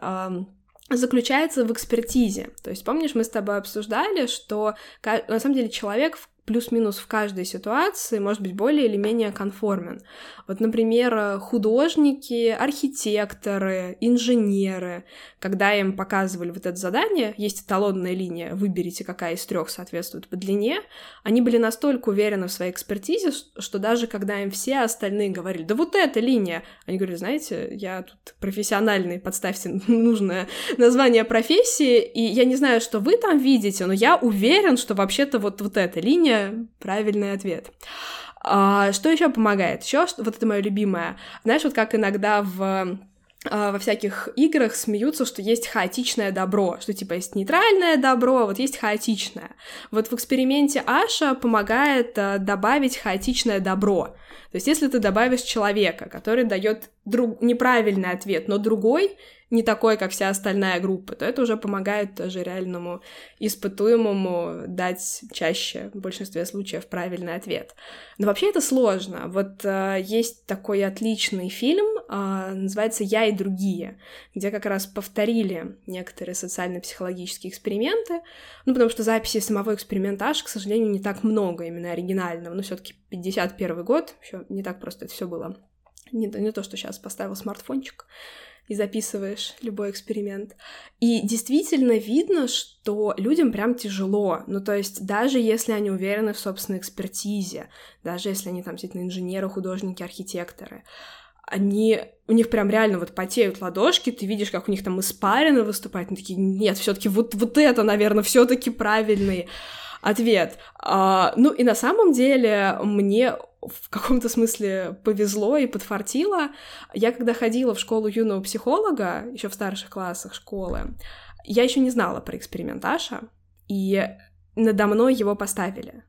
заключается в экспертизе. То есть, помнишь, мы с тобой обсуждали, что на самом деле человек плюс-минус в каждой ситуации может быть более или менее конформен. Вот, например, художники, архитекторы, инженеры, когда им показывали вот это задание, есть эталонная линия, выберите, какая из трех соответствует по длине, они были настолько уверены в своей экспертизе, что даже когда им все остальные говорили, да вот эта линия, они говорили, знаете, я тут профессиональный, подставьте нужное название профессии, и я не знаю, что вы там видите, но я уверен, что вообще-то вот, вот эта линия правильный ответ. А, что еще помогает? Еще вот это мое любимое. Знаешь, вот как иногда в а, во всяких играх смеются, что есть хаотичное добро, что типа есть нейтральное добро, вот есть хаотичное. Вот в эксперименте Аша помогает а, добавить хаотичное добро. То есть если ты добавишь человека, который дает друг... неправильный ответ, но другой, не такой, как вся остальная группа, то это уже помогает тоже реальному испытуемому дать чаще, в большинстве случаев, правильный ответ. Но вообще это сложно. Вот э, есть такой отличный фильм, э, называется «Я и другие», где как раз повторили некоторые социально-психологические эксперименты, ну, потому что записи самого эксперимента аж, к сожалению, не так много именно оригинального, но все таки 51 год, еще не так просто это все было. Не, не то, что сейчас поставил смартфончик и записываешь любой эксперимент. И действительно видно, что людям прям тяжело. Ну, то есть даже если они уверены в собственной экспертизе, даже если они там действительно инженеры, художники, архитекторы, они, у них прям реально вот потеют ладошки, ты видишь, как у них там испарины выступают, они такие, нет, все таки вот, вот это, наверное, все таки правильный ответ. А, ну и на самом деле мне в каком-то смысле повезло и подфартило. Я когда ходила в школу юного психолога, еще в старших классах школы, я еще не знала про эксперимент Аша, и надо мной его поставили.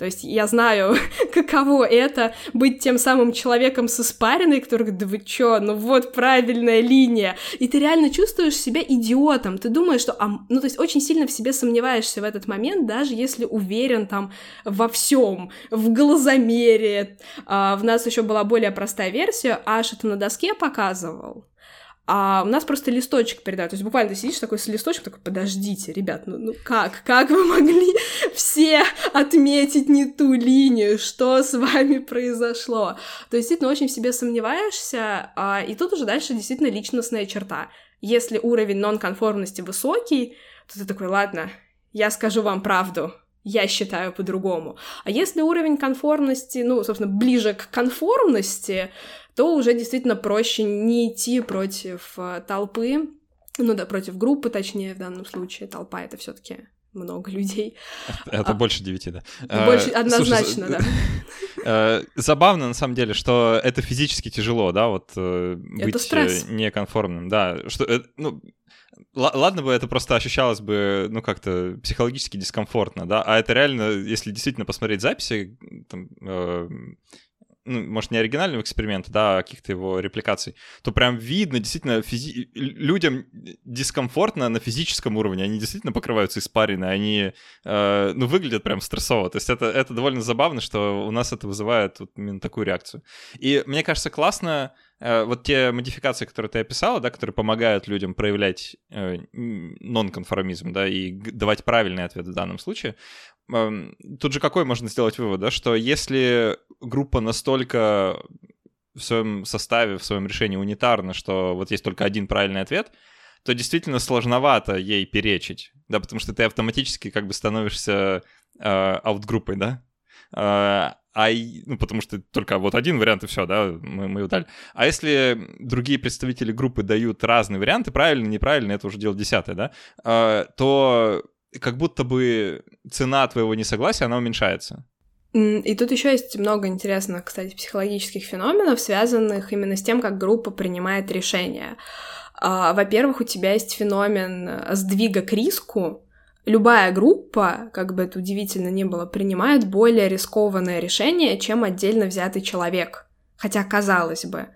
То есть я знаю, каково это быть тем самым человеком с испариной, который говорит, да вы чё, ну вот правильная линия. И ты реально чувствуешь себя идиотом. Ты думаешь, что... А, ну, то есть очень сильно в себе сомневаешься в этот момент, даже если уверен там во всем, в глазомере. А, в нас еще была более простая версия. Аш это на доске показывал а у нас просто листочек передают. То есть буквально ты сидишь такой с листочком, такой, подождите, ребят, ну, ну как? Как вы могли все отметить не ту линию? Что с вами произошло? То есть действительно очень в себе сомневаешься, а, и тут уже дальше действительно личностная черта. Если уровень нонконформности высокий, то ты такой, ладно, я скажу вам правду, я считаю по-другому. А если уровень конформности, ну, собственно, ближе к конформности, то уже действительно проще не идти против э, толпы, ну да, против группы, точнее, в данном случае. Толпа — это все таки много людей. Это а, больше девяти, да. Больше, а, однозначно, Слушай, да. Э, забавно, на самом деле, что это физически тяжело, да, вот э, быть стресс. неконформным, да. Что, ну, ладно бы это просто ощущалось бы, ну, как-то психологически дискомфортно, да, а это реально, если действительно посмотреть записи, там, ну, может, не оригинального эксперимента, да, а каких-то его репликаций, то прям видно, действительно, физи... людям дискомфортно на физическом уровне, они действительно покрываются испариной, они, э, ну, выглядят прям стрессово. То есть это, это довольно забавно, что у нас это вызывает вот именно такую реакцию. И мне кажется, классно э, вот те модификации, которые ты описала, да, которые помогают людям проявлять э, нонконформизм, да, и давать правильный ответ в данном случае, тут же какой можно сделать вывод, да, что если группа настолько в своем составе, в своем решении унитарна, что вот есть только один правильный ответ, то действительно сложновато ей перечить, да, потому что ты автоматически как бы становишься э, аутгруппой, да, э, а, ну, потому что только вот один вариант и все, да, мы, мы его дали. А если другие представители группы дают разные варианты, правильно, неправильно, это уже дело десятое, да, э, то как будто бы цена твоего несогласия, она уменьшается. И тут еще есть много интересных, кстати, психологических феноменов, связанных именно с тем, как группа принимает решения. А, во-первых, у тебя есть феномен э, сдвига к риску. Любая группа, как бы это удивительно ни было, принимает более рискованное решение, чем отдельно взятый человек. Хотя, казалось бы,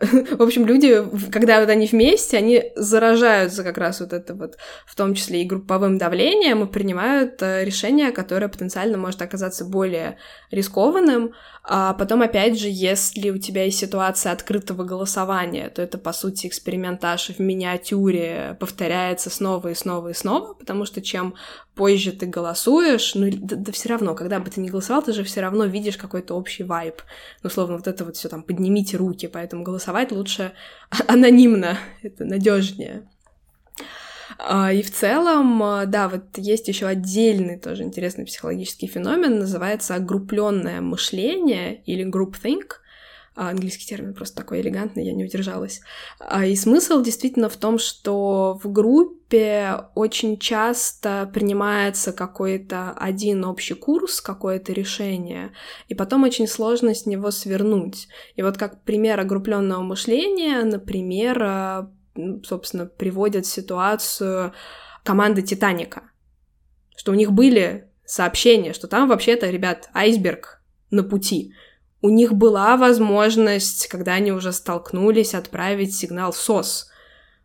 в общем, люди, когда вот они вместе, они заражаются как раз вот это вот, в том числе и групповым давлением, и принимают э, решение, которое потенциально может оказаться более рискованным, а потом, опять же, если у тебя есть ситуация открытого голосования, то это, по сути, экспериментаж в миниатюре повторяется снова и снова и снова, потому что чем позже ты голосуешь, ну, да, да все равно, когда бы ты ни голосовал, ты же все равно видишь какой-то общий вайб. Ну, условно, вот это вот все там, поднимите руки, поэтому голосовать лучше анонимно, это надежнее. А, и в целом, а, да, вот есть еще отдельный тоже интересный психологический феномен, называется огрупленное мышление или groupthink. А, английский термин просто такой элегантный, я не удержалась. И смысл действительно в том, что в группе очень часто принимается какой-то один общий курс, какое-то решение, и потом очень сложно с него свернуть. И вот как пример огрупленного мышления, например, собственно, приводят ситуацию команды Титаника. Что у них были сообщения, что там вообще-то, ребят, айсберг на пути. У них была возможность, когда они уже столкнулись, отправить сигнал в СОС.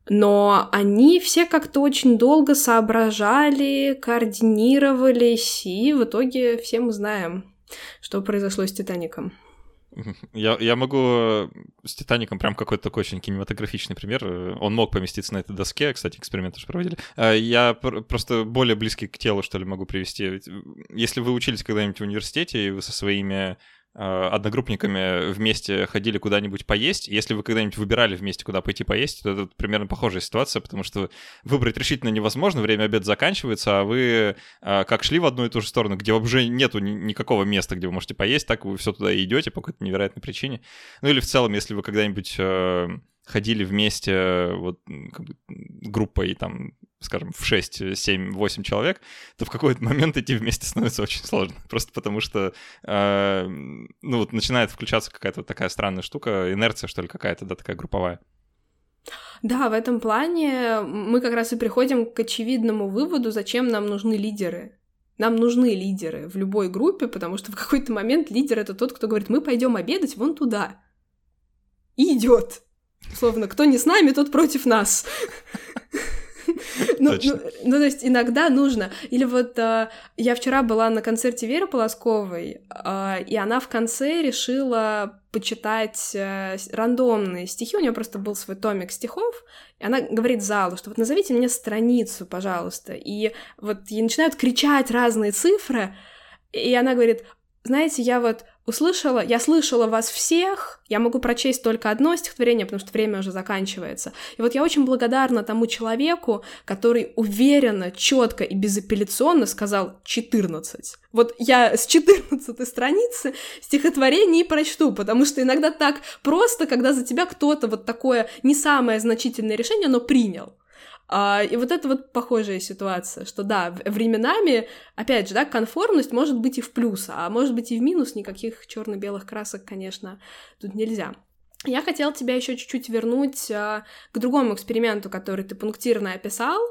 Но они все как-то очень долго соображали, координировались, и в итоге все мы знаем, что произошло с Титаником. Я, я могу э, с Титаником прям какой-то такой очень кинематографичный пример. Он мог поместиться на этой доске, кстати, эксперименты тоже проводили. Э, я просто более близкий к телу, что ли, могу привести. Если вы учились когда-нибудь в университете, и вы со своими одногруппниками вместе ходили куда-нибудь поесть. Если вы когда-нибудь выбирали вместе, куда пойти поесть, то это примерно похожая ситуация, потому что выбрать решительно невозможно, время обеда заканчивается, а вы э, как шли в одну и ту же сторону, где уже нету никакого места, где вы можете поесть, так вы все туда и идете по какой-то невероятной причине. Ну или в целом, если вы когда-нибудь э, ходили вместе вот как бы, группой там скажем, в 6, 7, 8 человек, то в какой-то момент идти вместе становится очень сложно. Просто потому что, э, ну вот начинает включаться какая-то вот такая странная штука, инерция, что ли, какая-то, да, такая групповая. Да, в этом плане мы как раз и приходим к очевидному выводу, зачем нам нужны лидеры. Нам нужны лидеры в любой группе, потому что в какой-то момент лидер это тот, кто говорит, мы пойдем обедать вон туда. И идет. Словно, кто не с нами, тот против нас. Ну, ну, ну, то есть иногда нужно. Или вот э, я вчера была на концерте Веры Полосковой, э, и она в конце решила почитать э, рандомные стихи, у нее просто был свой томик стихов, и она говорит залу, что вот назовите мне страницу, пожалуйста, и вот ей начинают кричать разные цифры, и она говорит, знаете, я вот услышала, я слышала вас всех, я могу прочесть только одно стихотворение, потому что время уже заканчивается. И вот я очень благодарна тому человеку, который уверенно, четко и безапелляционно сказал 14. Вот я с 14 страницы стихотворение и прочту, потому что иногда так просто, когда за тебя кто-то вот такое не самое значительное решение, но принял. А, и вот это вот похожая ситуация, что да, временами, опять же, да, конформность может быть и в плюс, а может быть и в минус, никаких черно-белых красок, конечно, тут нельзя. Я хотела тебя еще чуть-чуть вернуть а, к другому эксперименту, который ты пунктирно описал.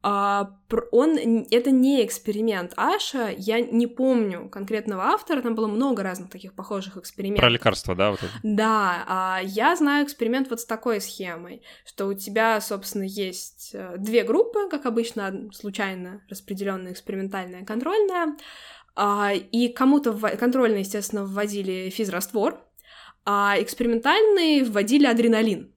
А, он это не эксперимент Аша, я не помню конкретного автора, там было много разных таких похожих экспериментов. Про лекарства, да, вот это? Да, а я знаю эксперимент вот с такой схемой, что у тебя, собственно, есть э, две группы, как обычно, случайно распределенная экспериментальная, контрольная, а, и кому-то в... контрольные, естественно, вводили физраствор, а экспериментальные вводили адреналин.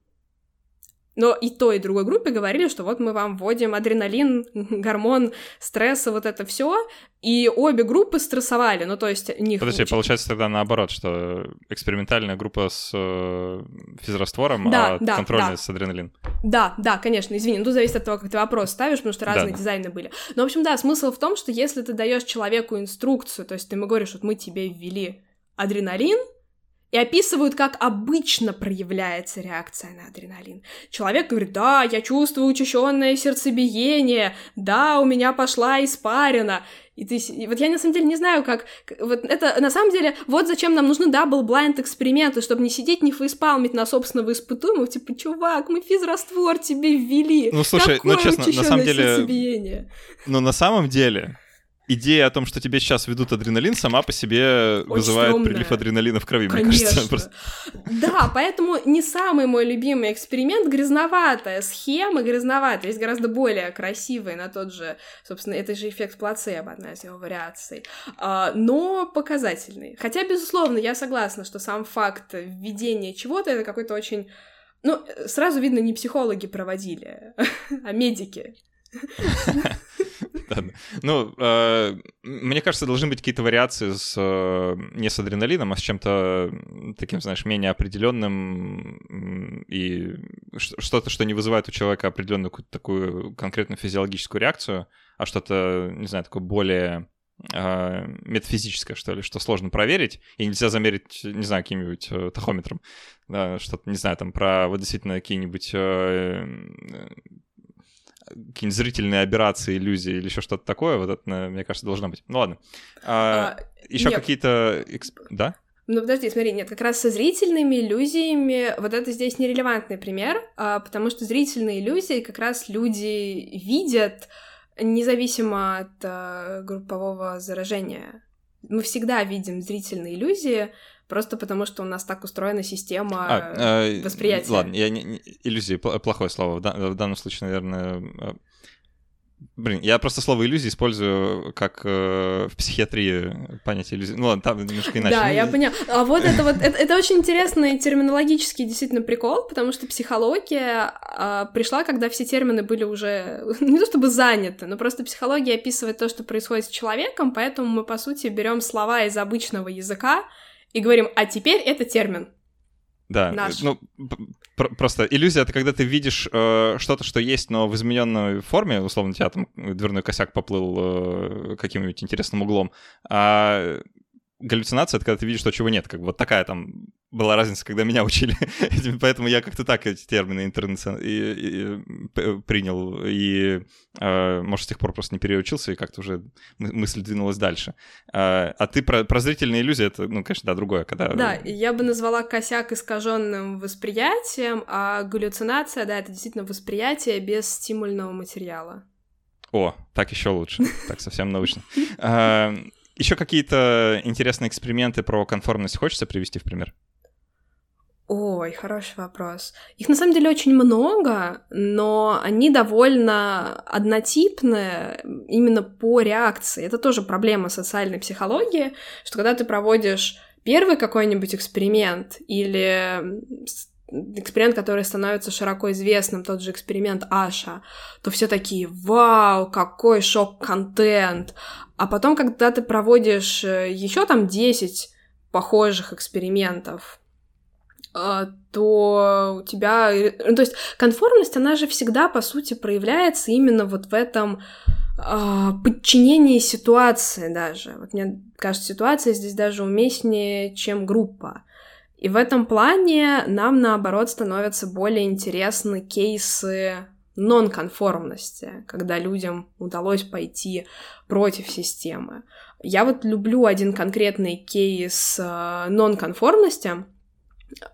Но и той, и другой группе говорили, что вот мы вам вводим адреналин, гормон стресса, вот это все, и обе группы стрессовали, ну то есть них... Подожди, получается тогда наоборот, что экспериментальная группа с э, физраствором, да, а да, контрольная да. с адреналин. Да, да, конечно, извини, ну зависит от того, как ты вопрос ставишь, потому что разные да, дизайны были. Но, в общем, да, смысл в том, что если ты даешь человеку инструкцию, то есть ты ему говоришь, вот мы тебе ввели адреналин, и описывают, как обычно проявляется реакция на адреналин. Человек говорит, да, я чувствую учащенное сердцебиение, да, у меня пошла испарина. И ты, и вот я на самом деле не знаю, как, вот это, на самом деле, вот зачем нам нужны double-blind эксперименты, чтобы не сидеть, не фейспалмить на собственного испытуемого, типа, чувак, мы физраствор тебе ввели. Ну, слушай, ну, Какое ну, честно, на самом деле... Ну, на самом деле, идея о том, что тебе сейчас ведут адреналин, сама по себе Очень вызывает стрёмная. прилив адреналина в крови, Конечно. мне кажется. Просто... Да, поэтому не самый мой любимый эксперимент, грязноватая схема, грязноватая, есть гораздо более красивые на тот же, собственно, это же эффект плацебо, одна из его вариаций, а, но показательный. Хотя, безусловно, я согласна, что сам факт введения чего-то — это какой-то очень... Ну, сразу видно, не психологи проводили, а медики. Ну, э, мне кажется, должны быть какие-то вариации с э, не с адреналином, а с чем-то таким, знаешь, менее определенным и что-то, что не вызывает у человека определенную такую конкретную физиологическую реакцию, а что-то, не знаю, такое более э, метафизическое, что ли, что сложно проверить, и нельзя замерить, не знаю, каким-нибудь э, тахометром, да, что-то, не знаю, там про вот действительно какие-нибудь какие-нибудь зрительные операции, иллюзии или еще что-то такое, вот это, мне кажется, должно быть. Ну ладно. А, а, еще какие-то... Да? Ну, подожди, смотри, нет, как раз со зрительными иллюзиями вот это здесь нерелевантный пример, а, потому что зрительные иллюзии как раз люди видят независимо от а, группового заражения. Мы всегда видим зрительные иллюзии, просто потому что у нас так устроена система а, э, восприятия. Ладно, я не, не, иллюзии плохое слово. В, в данном случае, наверное. Э, блин, я просто слово иллюзии использую как э, в психиатрии понятие иллюзии. Ну ладно, там немножко иначе. Да, я поняла. А вот это вот, это, это очень интересный терминологический действительно прикол, потому что психология э, пришла, когда все термины были уже не то чтобы заняты, но просто психология описывает то, что происходит с человеком, поэтому мы, по сути, берем слова из обычного языка, и говорим, а теперь это термин. Да, Наш. ну пр- просто иллюзия это когда ты видишь э, что-то, что есть, но в измененной форме, условно, у тебя там дверной косяк поплыл э, каким-нибудь интересным углом, а галлюцинация — это когда ты видишь то, чего нет. Как бы вот такая там была разница, когда меня учили. Поэтому я как-то так эти термины интернацион... и, и, принял. И, э, может, с тех пор просто не переучился, и как-то уже мысль двинулась дальше. Э, а ты про, про зрительные иллюзии, это, ну, конечно, да, другое. Когда... Да, я бы назвала косяк искаженным восприятием, а галлюцинация, да, это действительно восприятие без стимульного материала. О, так еще лучше. Так совсем научно. Э, еще какие-то интересные эксперименты про конформность хочется привести в пример? Ой, хороший вопрос. Их на самом деле очень много, но они довольно однотипные именно по реакции. Это тоже проблема социальной психологии, что когда ты проводишь первый какой-нибудь эксперимент или эксперимент, который становится широко известным, тот же эксперимент Аша, то все такие, вау, какой шок-контент. А потом, когда ты проводишь э, еще там 10 похожих экспериментов, то у тебя... Ну, то есть конформность, она же всегда, по сути, проявляется именно вот в этом а, подчинении ситуации даже. Вот мне кажется, ситуация здесь даже уместнее, чем группа. И в этом плане нам, наоборот, становятся более интересны кейсы нонконформности, когда людям удалось пойти против системы. Я вот люблю один конкретный кейс э, нонконформности.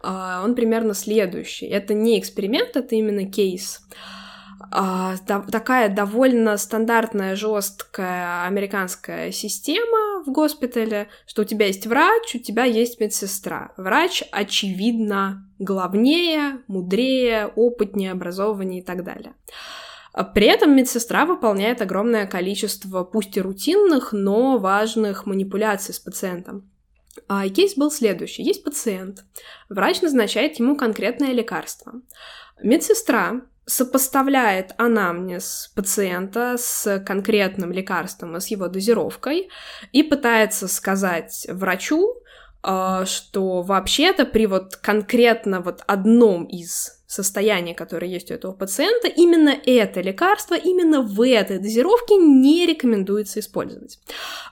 Э, он примерно следующий. Это не эксперимент, это именно кейс. А, такая довольно стандартная, жесткая американская система в госпитале, что у тебя есть врач, у тебя есть медсестра. Врач, очевидно, главнее, мудрее, опытнее, образованнее и так далее. А при этом медсестра выполняет огромное количество, пусть и рутинных, но важных манипуляций с пациентом. А кейс был следующий. Есть пациент. Врач назначает ему конкретное лекарство. Медсестра сопоставляет анамнез пациента с конкретным лекарством и с его дозировкой и пытается сказать врачу, что вообще-то при вот конкретно вот одном из состояний, которые есть у этого пациента, именно это лекарство, именно в этой дозировке не рекомендуется использовать.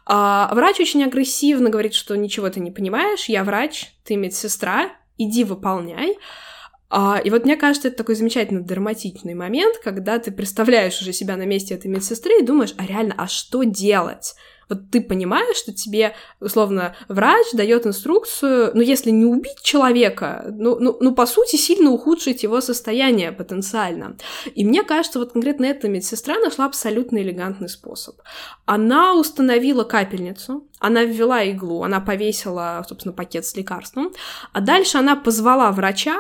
А врач очень агрессивно говорит, что ничего ты не понимаешь, я врач, ты медсестра, иди выполняй. А, и вот мне кажется, это такой замечательный драматичный момент, когда ты представляешь уже себя на месте этой медсестры и думаешь, а реально, а что делать? Вот ты понимаешь, что тебе, условно, врач дает инструкцию, ну, если не убить человека, ну, ну, ну, по сути, сильно ухудшить его состояние потенциально. И мне кажется, вот конкретно эта медсестра нашла абсолютно элегантный способ. Она установила капельницу, она ввела иглу, она повесила, собственно, пакет с лекарством, а дальше она позвала врача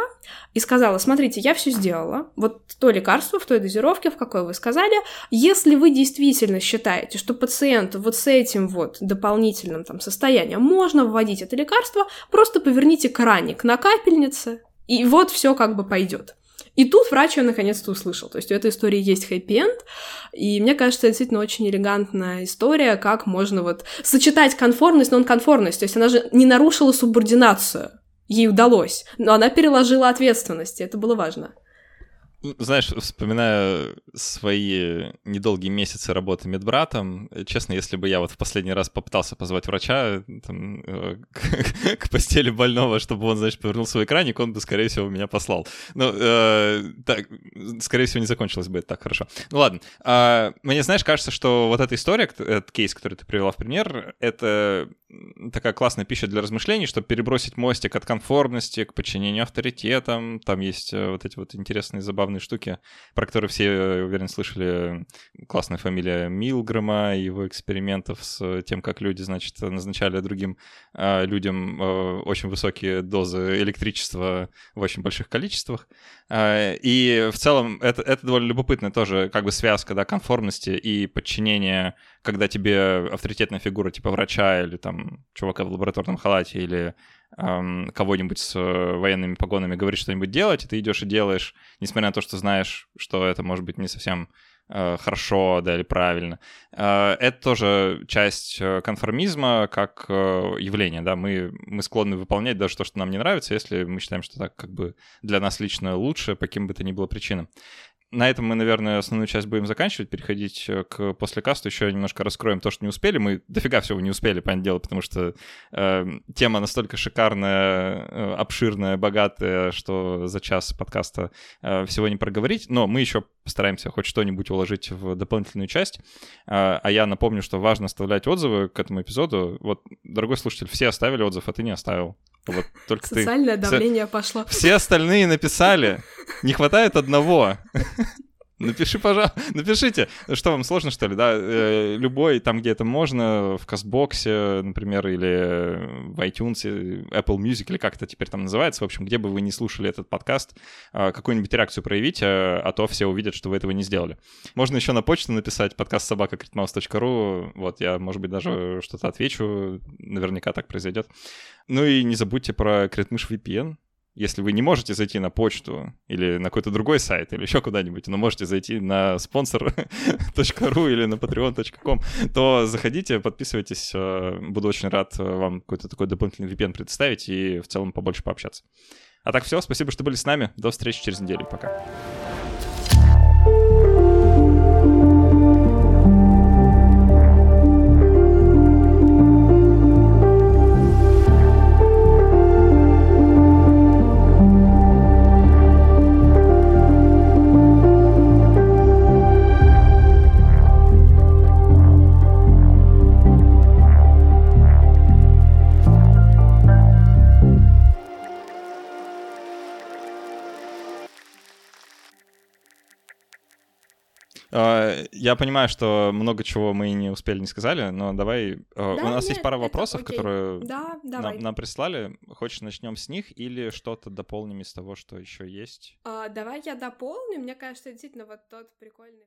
и сказала, смотрите, я все сделала, вот то лекарство в той дозировке, в какой вы сказали, если вы действительно считаете, что пациенту вот с этим вот дополнительным там состоянием можно вводить это лекарство, просто поверните краник на капельнице, и вот все как бы пойдет. И тут врач ее наконец-то услышал. То есть у этой истории есть хэппи-энд, и мне кажется, это действительно очень элегантная история, как можно вот сочетать конформность, нон-конформность. То есть она же не нарушила субординацию. Ей удалось, но она переложила ответственность, и это было важно. Знаешь, вспоминая свои недолгие месяцы работы медбратом, честно, если бы я вот в последний раз попытался позвать врача там, э, к, к постели больного, чтобы он, значит, повернул свой экраник, он бы, скорее всего, меня послал. Ну, э, так, скорее всего, не закончилось бы это так хорошо. Ну ладно. А, мне, знаешь, кажется, что вот эта история, этот кейс, который ты привела в пример, это такая классная пища для размышлений, чтобы перебросить мостик от конформности к подчинению авторитетам. Там есть э, вот эти вот интересные, забавные штуки, про которые все, уверен, слышали. Классная фамилия Милгрэма, его экспериментов с тем, как люди, значит, назначали другим э, людям э, очень высокие дозы электричества в очень больших количествах. И в целом это, это довольно любопытная тоже как бы связка, да, конформности и подчинения когда тебе авторитетная фигура типа врача или там чувака в лабораторном халате или кого-нибудь с э, военными погонами говорит что-нибудь делать, и ты идешь и делаешь, несмотря на то, что знаешь, что это может быть не совсем э, хорошо, да, или правильно. Э, это тоже часть э, конформизма как явление, да, мы, мы склонны выполнять даже то, что нам не нравится, если мы считаем, что так как бы для нас лично лучше, по каким бы то ни было причинам на этом мы, наверное, основную часть будем заканчивать, переходить э, к послекасту. Еще немножко раскроем то, что не успели. Мы дофига всего не успели, понятное дело, потому что э, тема настолько шикарная, э, обширная, богатая, что за час подкаста э, всего не проговорить. Но мы еще постараемся хоть что-нибудь уложить в дополнительную часть. Э, а я напомню, что важно оставлять отзывы к этому эпизоду. Вот, дорогой слушатель, все оставили отзыв, а ты не оставил. Вот только Социальное ты... давление пошло. Все остальные написали. Не хватает одного. Напиши, пожалуйста, напишите, что вам сложно, что ли, да, э, любой, там, где это можно, в Кастбоксе, например, или в iTunes, Apple Music, или как это теперь там называется, в общем, где бы вы не слушали этот подкаст, э, какую-нибудь реакцию проявить, э, а то все увидят, что вы этого не сделали. Можно еще на почту написать подкаст собака вот, я, может быть, даже что-то отвечу, наверняка так произойдет. Ну и не забудьте про Критмыш VPN, если вы не можете зайти на почту или на какой-то другой сайт или еще куда-нибудь, но можете зайти на sponsor.ru или на patreon.com, то заходите, подписывайтесь. Э, буду очень рад э, вам какой-то такой дополнительный VPN представить и в целом побольше пообщаться. А так все, спасибо, что были с нами. До встречи через неделю. Пока. Я понимаю, что много чего мы не успели, не сказали, но давай... А, да, У нас нет, есть пара вопросов, окей. которые да, нам, нам прислали. Хочешь, начнем с них или что-то дополним из того, что еще есть? А, давай я дополню. Мне кажется, действительно, вот тот прикольный